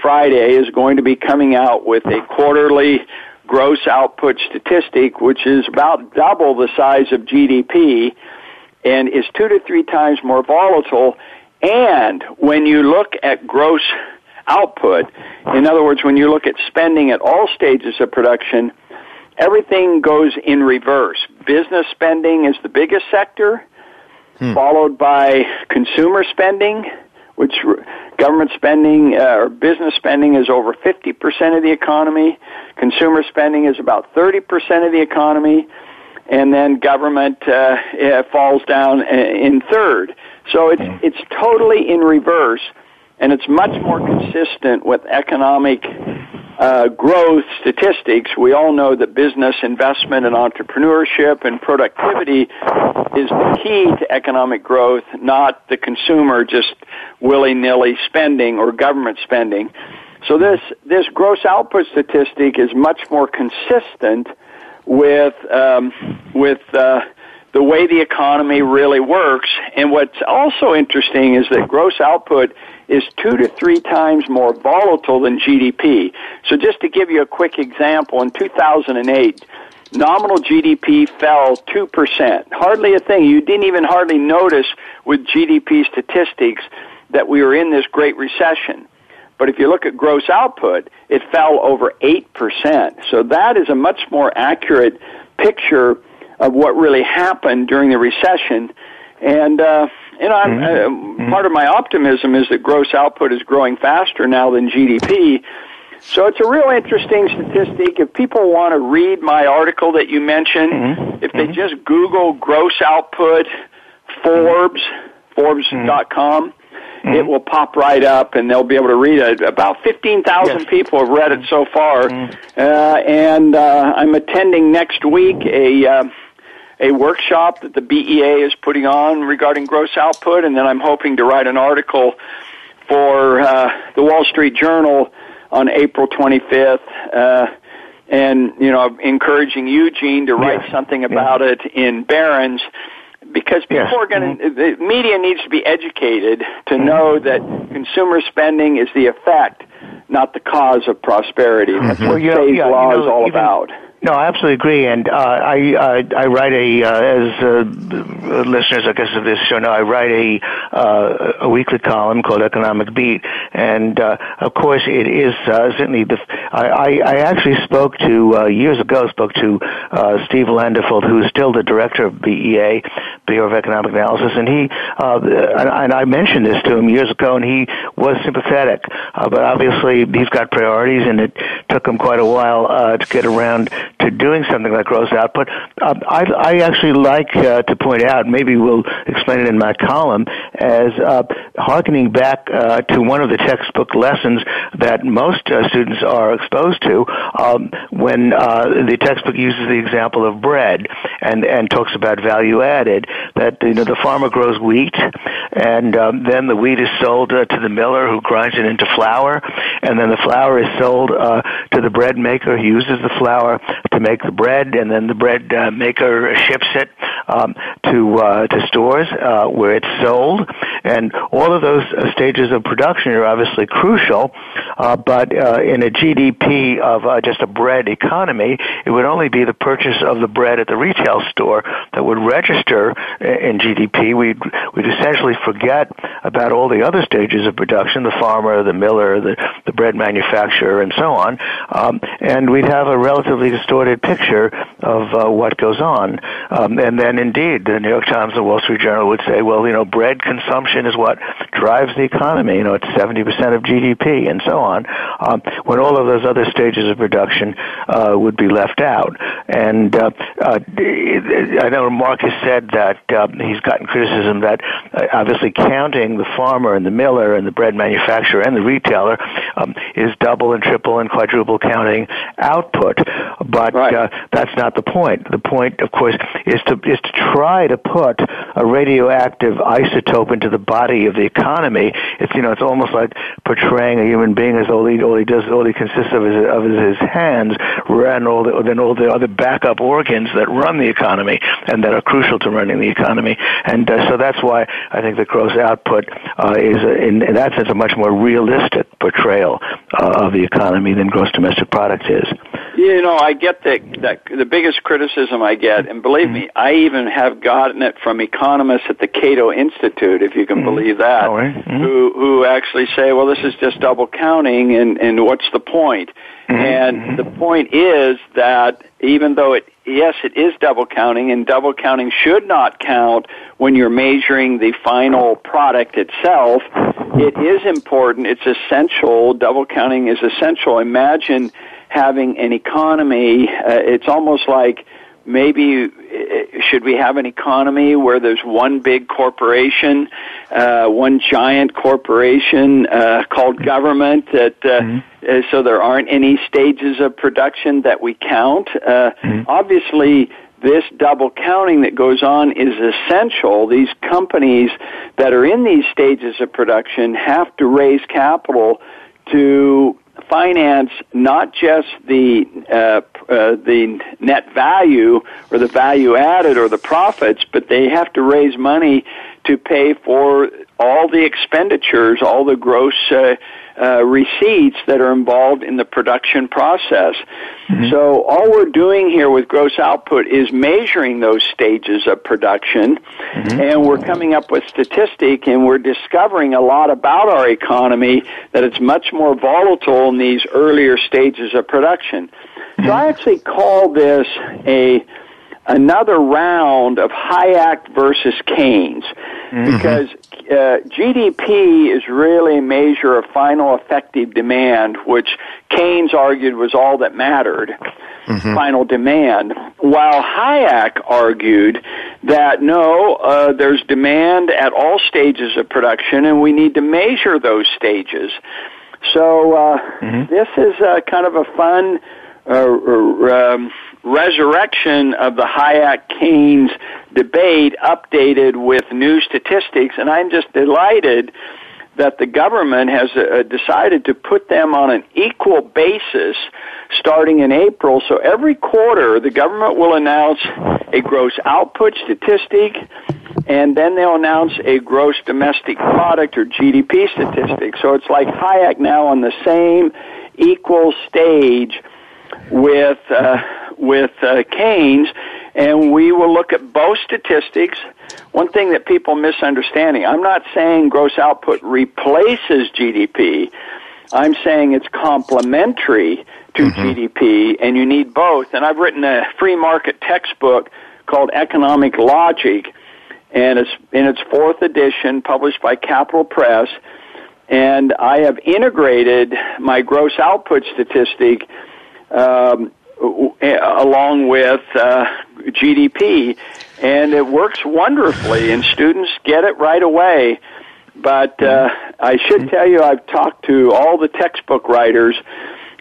Friday, is going to be coming out with a quarterly gross output statistic, which is about double the size of GDP and is two to three times more volatile. And when you look at gross output, in other words, when you look at spending at all stages of production, everything goes in reverse. Business spending is the biggest sector, hmm. followed by consumer spending, which government spending uh, or business spending is over 50% of the economy. Consumer spending is about 30% of the economy. And then government uh, falls down uh, in third. So it's, hmm. it's totally in reverse, and it's much more consistent with economic uh, growth statistics, we all know that business investment and entrepreneurship and productivity is the key to economic growth, not the consumer just willy-nilly spending or government spending. So this, this gross output statistic is much more consistent with, um, with, uh, the way the economy really works. And what's also interesting is that gross output is two to three times more volatile than GDP. So just to give you a quick example, in 2008, nominal GDP fell 2%. Hardly a thing. You didn't even hardly notice with GDP statistics that we were in this great recession. But if you look at gross output, it fell over 8%. So that is a much more accurate picture of what really happened during the recession. And, uh, you know, mm-hmm. Uh, mm-hmm. part of my optimism is that gross output is growing faster now than GDP. So it's a real interesting statistic. If people want to read my article that you mentioned, mm-hmm. if they mm-hmm. just Google gross output Forbes, Forbes.com, mm-hmm. it will pop right up and they'll be able to read it. About 15,000 yes. people have read it so far. Mm-hmm. Uh, and uh, I'm attending next week a. A workshop that the BEA is putting on regarding gross output, and then I'm hoping to write an article for uh, the Wall Street Journal on April 25th. Uh, and you know, encouraging Eugene to write yes. something about it in Barron's because people yes. are going to, mm-hmm. the media needs to be educated to mm-hmm. know that consumer spending is the effect, not the cause of prosperity. That's mm-hmm. what well, yeah, yeah, law you know, is all even, about No, I absolutely agree, and uh, I, I I write a uh, as uh, listeners, I guess of this show know, I write a uh, a weekly column called Economic Beat, and uh, of course it is uh, certainly the. I, I, actually spoke to years ago spoke to Steve Landefeld, who is still the director of BEA, Bureau of Economic Analysis, and he uh, and I mentioned this to him years ago, and he was sympathetic, but obviously he's got priorities, and it took him quite a while to get around to doing something like gross output. Uh, I, I actually like uh, to point out, maybe we'll explain it in my column, as uh, harkening back uh, to one of the textbook lessons that most uh, students are exposed to um, when uh, the textbook uses the example of bread and, and talks about value added, that you know the farmer grows wheat and um, then the wheat is sold to the miller who grinds it into flour, and then the flour is sold to the bread maker who uses the flour to make the bread, and then the bread uh, maker ships it um, to uh, to stores uh, where it's sold, and all of those uh, stages of production are obviously crucial. Uh, but uh, in a GDP of just a bread economy, it would only be the purchase of the bread at the retail store that would register in GDP. We'd we'd essentially forget about all the other stages of production: the farmer, the miller, the the bread manufacturer, and so on. Um, and we'd have a relatively distorted picture of what goes on. Um, and then, indeed, the New York Times and Wall Street Journal would say, well, you know, bread consumption is what drives the economy. You know, it's 70% of GDP, and so on. Um, when all of those other stages of production uh, would be left out. And uh, uh, I know Mark has said that uh, he's gotten criticism that uh, obviously counting the farmer and the miller and the bread manufacturer and the retailer um, is double and triple and quadruple counting output. But right. uh, that's not the point. The point, of course, is to is to try to put a radioactive isotope into the body of the economy. It's you know it's almost like portraying a human being as all he all he does all he consists of is of his hands, and all the then all the other backup organs that run the economy and that are crucial to running the economy. And uh, so that's why I think the gross output uh, is, a, in, in that sense, a much more realistic portrayal uh, of the economy than gross domestic product is. You know, I get that, that the biggest criticism I get, and believe mm-hmm. me, I even have gotten it from economists at the Cato Institute, if you can mm-hmm. believe that, oh, mm-hmm. who who actually say, "Well, this is just double counting, and and what's the point?" Mm-hmm. And the point is that even though it yes, it is double counting, and double counting should not count when you're measuring the final product itself. It is important. It's essential. Double counting is essential. Imagine having an economy. Uh, it's almost like maybe uh, should we have an economy where there's one big corporation, uh, one giant corporation uh, called government that uh, mm-hmm. uh, so there aren't any stages of production that we count. Uh, mm-hmm. Obviously, this double counting that goes on is essential. These companies that are in these stages of production have to raise capital to finance not just the uh, uh, the net value or the value added or the profits, but they have to raise money to pay for all the expenditures, all the gross uh, uh, receipts that are involved in the production process. Mm-hmm. So all we're doing here with gross output is measuring those stages of production, mm-hmm. and we're coming up with statistic, and we're discovering a lot about our economy that it's much more volatile in these earlier stages of production. Mm-hmm. So I actually call this a another round of Hayek versus Keynes mm-hmm. because uh, GDP is really a measure of final effective demand, which Keynes argued was all that mattered, mm-hmm. final demand, while Hayek argued that no, uh, there's demand at all stages of production and we need to measure those stages. So uh, mm-hmm. this is uh, kind of a fun uh, um, resurrection of the Hayek Keynes debate updated with new statistics, and I'm just delighted that the government has uh, decided to put them on an equal basis starting in April. So every quarter, the government will announce a gross output statistic, and then they'll announce a gross domestic product or GDP statistic. So it's like Hayek now on the same equal stage with uh, with uh, Keynes, and we will look at both statistics. One thing that people misunderstanding, I'm not saying gross output replaces GDP. I'm saying it's complementary to mm-hmm. GDP, and you need both. And I've written a free market textbook called Economic Logic, and it's in its fourth edition, published by Capital Press. And I have integrated my gross output statistic um, along with uh, GDP, and it works wonderfully, and students get it right away. But uh, I should tell you, I've talked to all the textbook writers,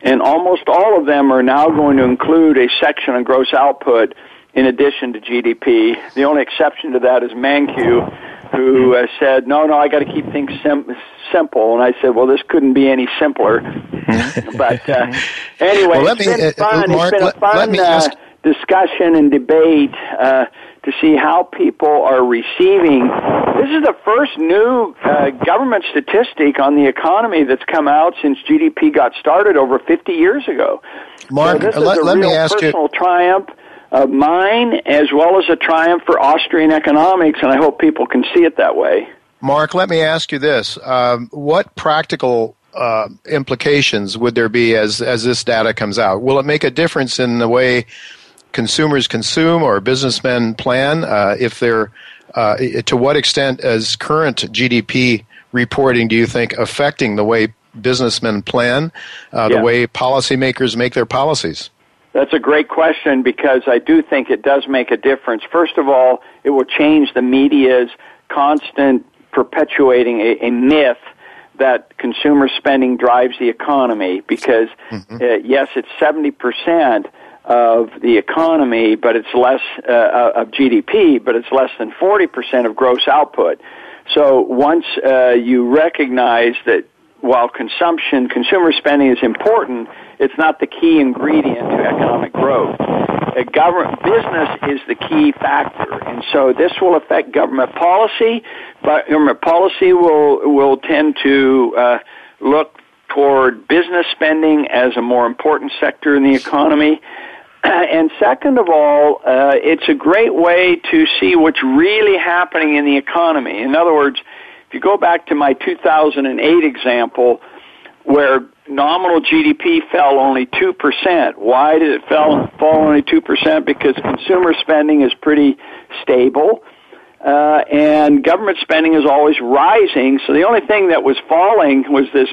and almost all of them are now going to include a section on gross output in addition to GDP. The only exception to that is Mankiw, who uh, said, "No, no, I got to keep things sim- simple." And I said, "Well, this couldn't be any simpler." but uh, anyway, well, it's been uh, fun. Mark, it's been a fun uh, discussion and debate. Uh, to see how people are receiving. This is the first new uh, government statistic on the economy that's come out since GDP got started over 50 years ago. Mark, so this let, is a let real me ask personal you. triumph of mine as well as a triumph for Austrian economics, and I hope people can see it that way. Mark, let me ask you this: um, What practical uh, implications would there be as as this data comes out? Will it make a difference in the way consumers consume or businessmen plan? Uh, if they're uh, to what extent is current GDP reporting, do you think, affecting the way businessmen plan, uh, yeah. the way policymakers make their policies? That's a great question because I do think it does make a difference. First of all, it will change the media's constant perpetuating a, a myth that consumer spending drives the economy because, mm-hmm. uh, yes, it's 70% of the economy, but it's less uh, uh of GDP, but it's less than 40% of gross output. So once uh, you recognize that while consumption, consumer spending is important, it's not the key ingredient to economic growth. Government business is the key factor, and so this will affect government policy. But government policy will will tend to uh, look toward business spending as a more important sector in the economy. And second of all, uh, it's a great way to see what's really happening in the economy. In other words, if you go back to my 2008 example, where nominal GDP fell only 2%. Why did it fall, fall only 2%? Because consumer spending is pretty stable. Uh, and government spending is always rising. So the only thing that was falling was this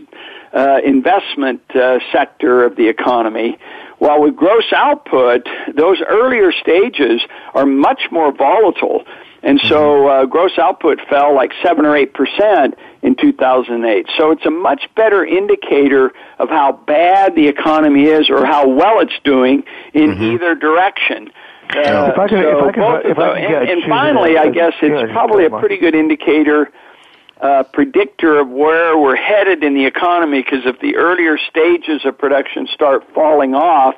uh, investment uh, sector of the economy. While with gross output, those earlier stages are much more volatile. And so mm-hmm. uh, gross output fell like 7 or 8% in 2008. So it's a much better indicator of how bad the economy is or how well it's doing in mm-hmm. either direction. Uh, if I can, so if I can, if I can and, and finally, I guess it's probably a pretty good indicator, uh, predictor of where we're headed in the economy. Because if the earlier stages of production start falling off,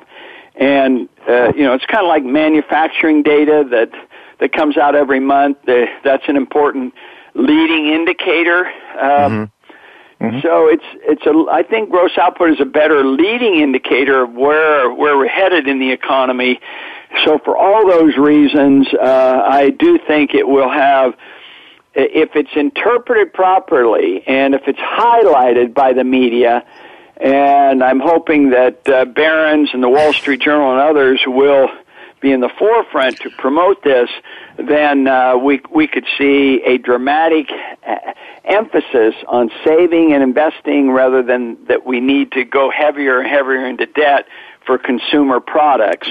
and uh, you know, it's kind of like manufacturing data that that comes out every month. That's an important leading indicator. Um, mm-hmm. Mm-hmm. So it's it's a I think gross output is a better leading indicator of where where we're headed in the economy. So for all those reasons, uh, I do think it will have if it's interpreted properly and if it's highlighted by the media. And I'm hoping that uh, Barron's and the Wall Street Journal and others will be in the forefront to promote this, then uh, we we could see a dramatic uh, emphasis on saving and investing rather than that we need to go heavier and heavier into debt for consumer products.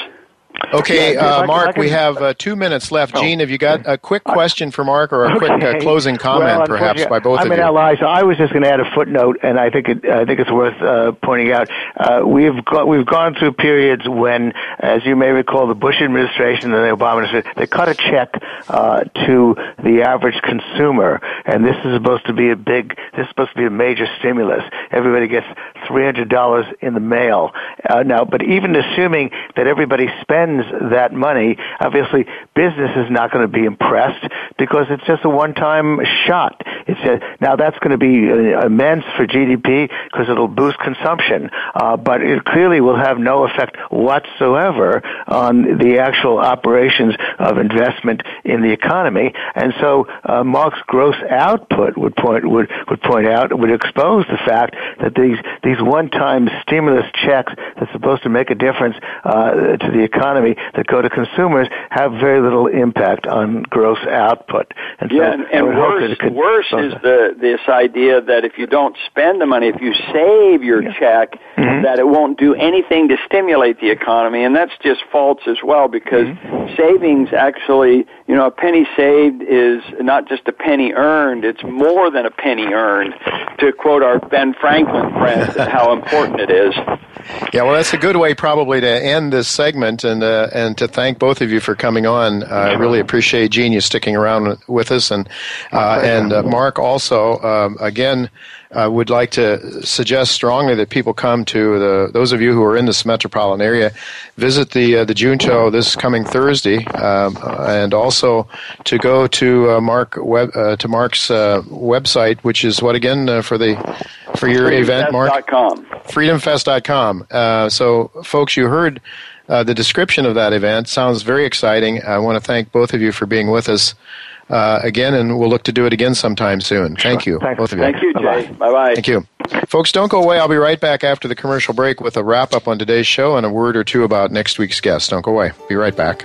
Okay, yeah, uh, Mark, can, we have uh, two minutes left. Oh, Gene, have you got a quick question for Mark or a okay. quick uh, closing comment, well, perhaps, by both I'm of you? I'm in LI, so I was just going to add a footnote, and I think it, I think it's worth uh, pointing out. Uh, we've got, we've gone through periods when, as you may recall, the Bush administration and the Obama administration they cut a check uh, to the average consumer, and this is supposed to be a big, this is supposed to be a major stimulus. Everybody gets $300 in the mail. Uh, now, but even assuming that everybody spends that money, obviously business is not going to be impressed because it's just a one-time shot. It's a, now that's going to be uh, immense for GDP because it'll boost consumption, uh, but it clearly will have no effect whatsoever on the actual operations of investment in the economy. And so uh, Mark's gross output would point would would point out would expose the fact that these these one-time stimulus checks that's supposed to make a difference uh, to the economy that go to consumers have very little impact on gross output. And yeah, so and, and worse, could, worse is the this idea that if you don't spend the money, if you save your yeah. check, mm-hmm. that it won't do anything to stimulate the economy, and that's just false as well because mm-hmm. savings actually, you know, a penny saved is not just a penny earned; it's more than a penny earned. To quote our Ben Franklin friend, how important it is. Yeah, well, that's a good way probably to end this segment, and uh, and to thank both of you for coming on. Uh, I really appreciate Gene you sticking around with us, and uh, and uh, Mark also. Um, again, I would like to suggest strongly that people come to the those of you who are in this metropolitan area, visit the uh, the Junto this coming Thursday, um, and also to go to uh, Mark web, uh, to Mark's uh, website, which is what again uh, for the for your event, Mark. Freedomfest.com. Uh, so, folks, you heard. the description of that event sounds very exciting. I want to thank both of you for being with us uh, again, and we'll look to do it again sometime soon. Thank you, Thanks. both of you. Thank you, Jay. Bye bye. Thank you. Folks, don't go away. I'll be right back after the commercial break with a wrap up on today's show and a word or two about next week's guest. Don't go away. Be right back.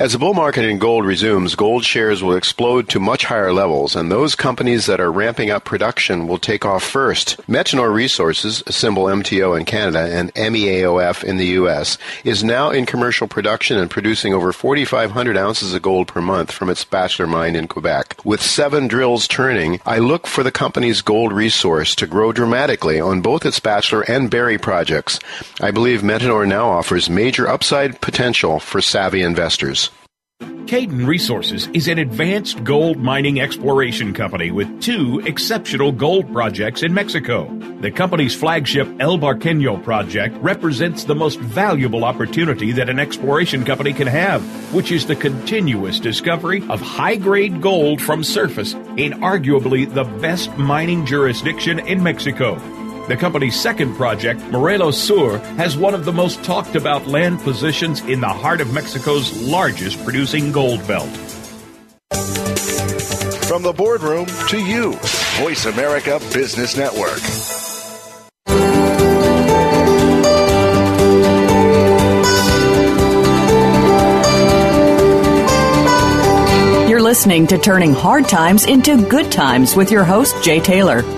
As the bull market in gold resumes, gold shares will explode to much higher levels, and those companies that are ramping up production will take off first. Metanor Resources, a symbol MTO in Canada and MEAOF in the U.S., is now in commercial production and producing over 4,500 ounces of gold per month from its Bachelor mine in Quebec. With seven drills turning, I look for the company's gold resource to grow dramatically on both its Bachelor and Barry projects. I believe Metanor now offers major upside potential for savvy investors. Cayden Resources is an advanced gold mining exploration company with two exceptional gold projects in Mexico. The company's flagship El Barqueño project represents the most valuable opportunity that an exploration company can have, which is the continuous discovery of high grade gold from surface in arguably the best mining jurisdiction in Mexico. The company's second project, Morelos Sur, has one of the most talked about land positions in the heart of Mexico's largest producing gold belt. From the boardroom to you, Voice America Business Network. You're listening to Turning Hard Times into Good Times with your host, Jay Taylor.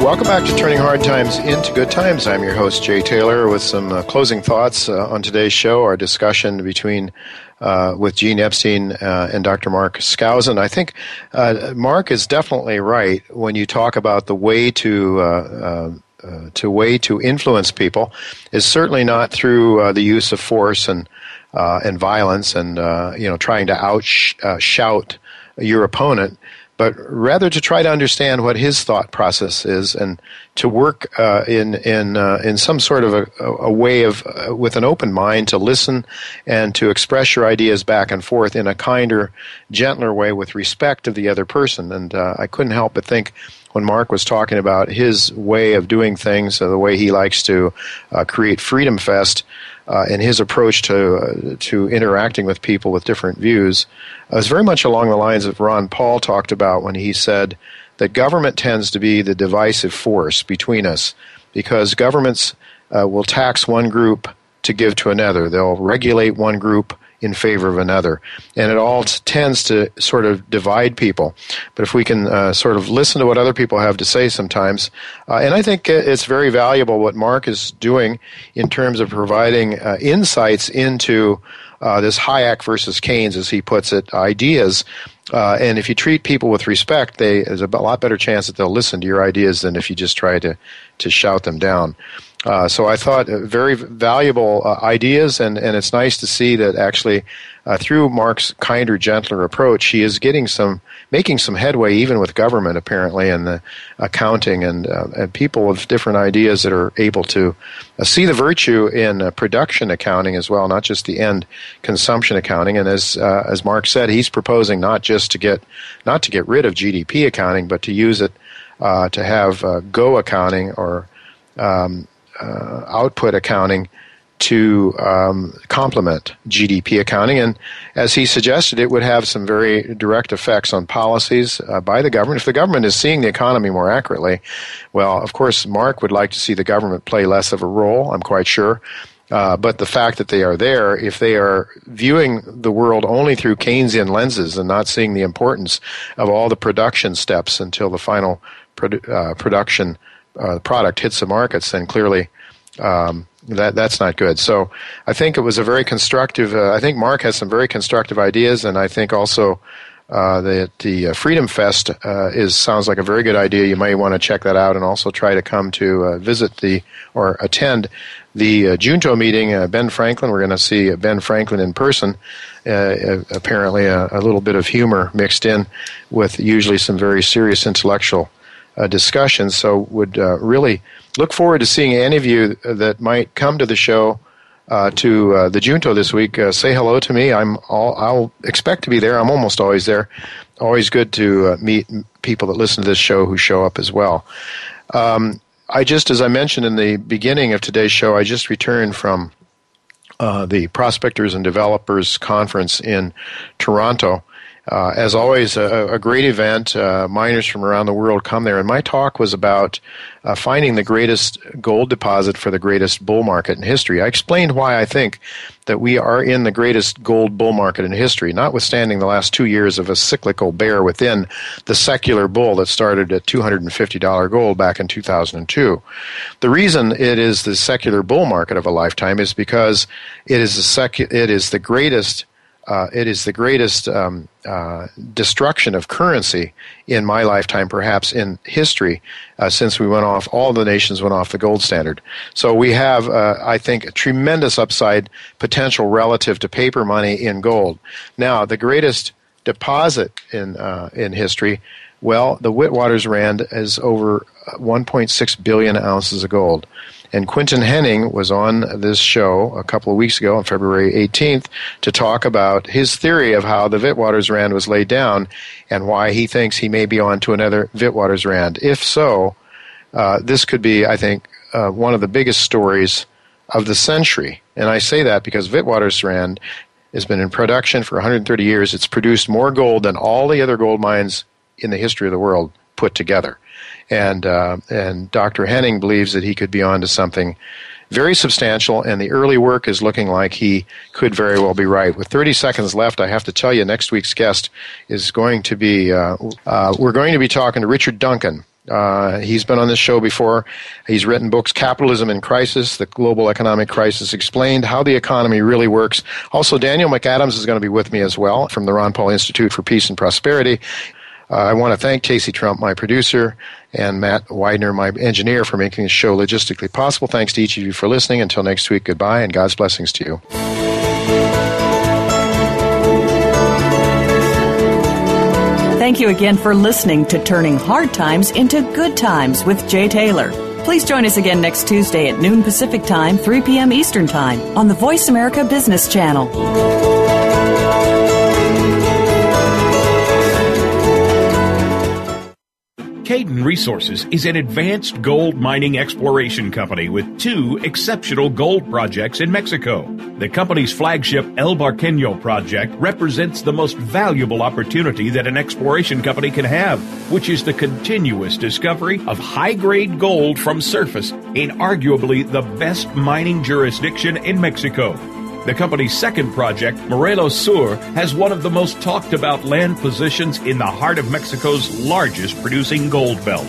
Welcome back to Turning Hard Times into Good Times. I'm your host, Jay Taylor, with some uh, closing thoughts uh, on today's show, our discussion between uh, with Gene Epstein uh, and Dr. Mark Skousen. I think uh, Mark is definitely right when you talk about the way to uh, to way to influence people is certainly not through the use of force and and violence and you know trying to out shout your opponent but rather to try to understand what his thought process is and to work uh, in in uh, in some sort of a, a way of uh, with an open mind to listen and to express your ideas back and forth in a kinder, gentler way with respect of the other person. And uh, I couldn't help but think when Mark was talking about his way of doing things, uh, the way he likes to uh, create Freedom Fest, uh, and his approach to uh, to interacting with people with different views uh, is very much along the lines of Ron Paul talked about when he said that government tends to be the divisive force between us because governments uh, will tax one group to give to another. They'll regulate one group in favor of another. And it all t- tends to sort of divide people. But if we can uh, sort of listen to what other people have to say sometimes, uh, and I think it's very valuable what Mark is doing in terms of providing uh, insights into uh, this Hayek versus Keynes, as he puts it, ideas. Uh, and if you treat people with respect, they, there's a lot better chance that they'll listen to your ideas than if you just try to, to shout them down. Uh, so I thought uh, very valuable uh, ideas, and, and it's nice to see that actually uh, through Mark's kinder, gentler approach, he is getting some, making some headway even with government apparently and the accounting and, uh, and people with different ideas that are able to uh, see the virtue in production accounting as well, not just the end consumption accounting. And as as Mark said, he's proposing not just to get not to get rid of GDP accounting, but to use it to have Go accounting or um, uh, output accounting to um, complement GDP accounting. And as he suggested, it would have some very direct effects on policies uh, by the government. If the government is seeing the economy more accurately, well, of course, Mark would like to see the government play less of a role, I'm quite sure. Uh, but the fact that they are there, if they are viewing the world only through Keynesian lenses and not seeing the importance of all the production steps until the final produ- uh, production uh, product hits the markets, then clearly um, that that's not good. So I think it was a very constructive. Uh, I think Mark has some very constructive ideas, and I think also. Uh, the the uh, Freedom Fest uh, is sounds like a very good idea. You might want to check that out, and also try to come to visit the or attend the Junto meeting. Ben Franklin, we're going to see Ben Franklin in person. apparently, a, a, little bit of humor mixed in with usually some very serious intellectual discussions. So, would really look forward to seeing any of you that might come to the show uh, to uh, the Junto this week. Uh, say hello to me. I'm all, I'll expect to be there. I'm almost always there. Always good to uh, meet people that listen to this show who show up as well. Um, I just, as I mentioned in the beginning of today's show, I just returned from uh, the Prospectors and Developers Conference in Toronto. Uh, as always, a, a great event. Uh, miners from around the world come there, and my talk was about uh, finding the greatest gold deposit for the greatest bull market in history. I explained why I think that we are in the greatest gold bull market in history, notwithstanding the last two years of a cyclical bear within the secular bull that started at $250 gold back in 2002. The reason it is the secular bull market of a lifetime is because it is, it is the greatest uh, it is the greatest um, uh, destruction of currency in my lifetime, perhaps in history, uh, since we went off, all the nations went off the gold standard. So we have, uh, I think, a tremendous upside potential relative to paper money in gold. Now, the greatest deposit in, uh, in history, well, the Witwatersrand is over 1.6 billion ounces of gold. And Quinton Hennigh was on this show a couple of weeks ago on February 18th to talk about his theory of how the Witwatersrand was laid down and why he thinks he may be on to another Witwatersrand. If so, uh, this could be, I think, uh, one of the biggest stories of the century. And I say that because Witwatersrand has been in production for 130 years. It's produced more gold than all the other gold mines in the history of the world put together and uh, and Dr. Hennigh believes that he could be on to something very substantial, and the early work is looking like he could very well be right. With 30 seconds left, I have to tell you, next week's guest is going to be uh, uh, we're going to be talking to Richard Duncan. Uh, he's been on this show before. He's written books, Capitalism in Crisis, The Global Economic Crisis Explained, How the Economy Really Works. Also, Daniel McAdams is going to be with me as well from the Ron Paul Institute for Peace and Prosperity. Uh, I want to thank Casey Trump, my producer, and Matt Widener, my engineer, for making this show logistically possible. Thanks to each of you for listening. Until next week, goodbye, and God's blessings to you. Thank you again for listening to Turning Hard Times into Good Times with Jay Taylor. Please join us again next Tuesday at noon Pacific Time, 3 p.m. Eastern Time on the Voice America Business Channel. Cayden Resources is an advanced gold mining exploration company with two exceptional gold projects in Mexico. The company's flagship El Barqueño project represents the most valuable opportunity that an exploration company can have, which is the continuous discovery of high grade gold from surface in arguably the best mining jurisdiction in Mexico. The company's second project, Morelos Sur, has one of the most talked about land positions in the heart of Mexico's largest producing gold belt.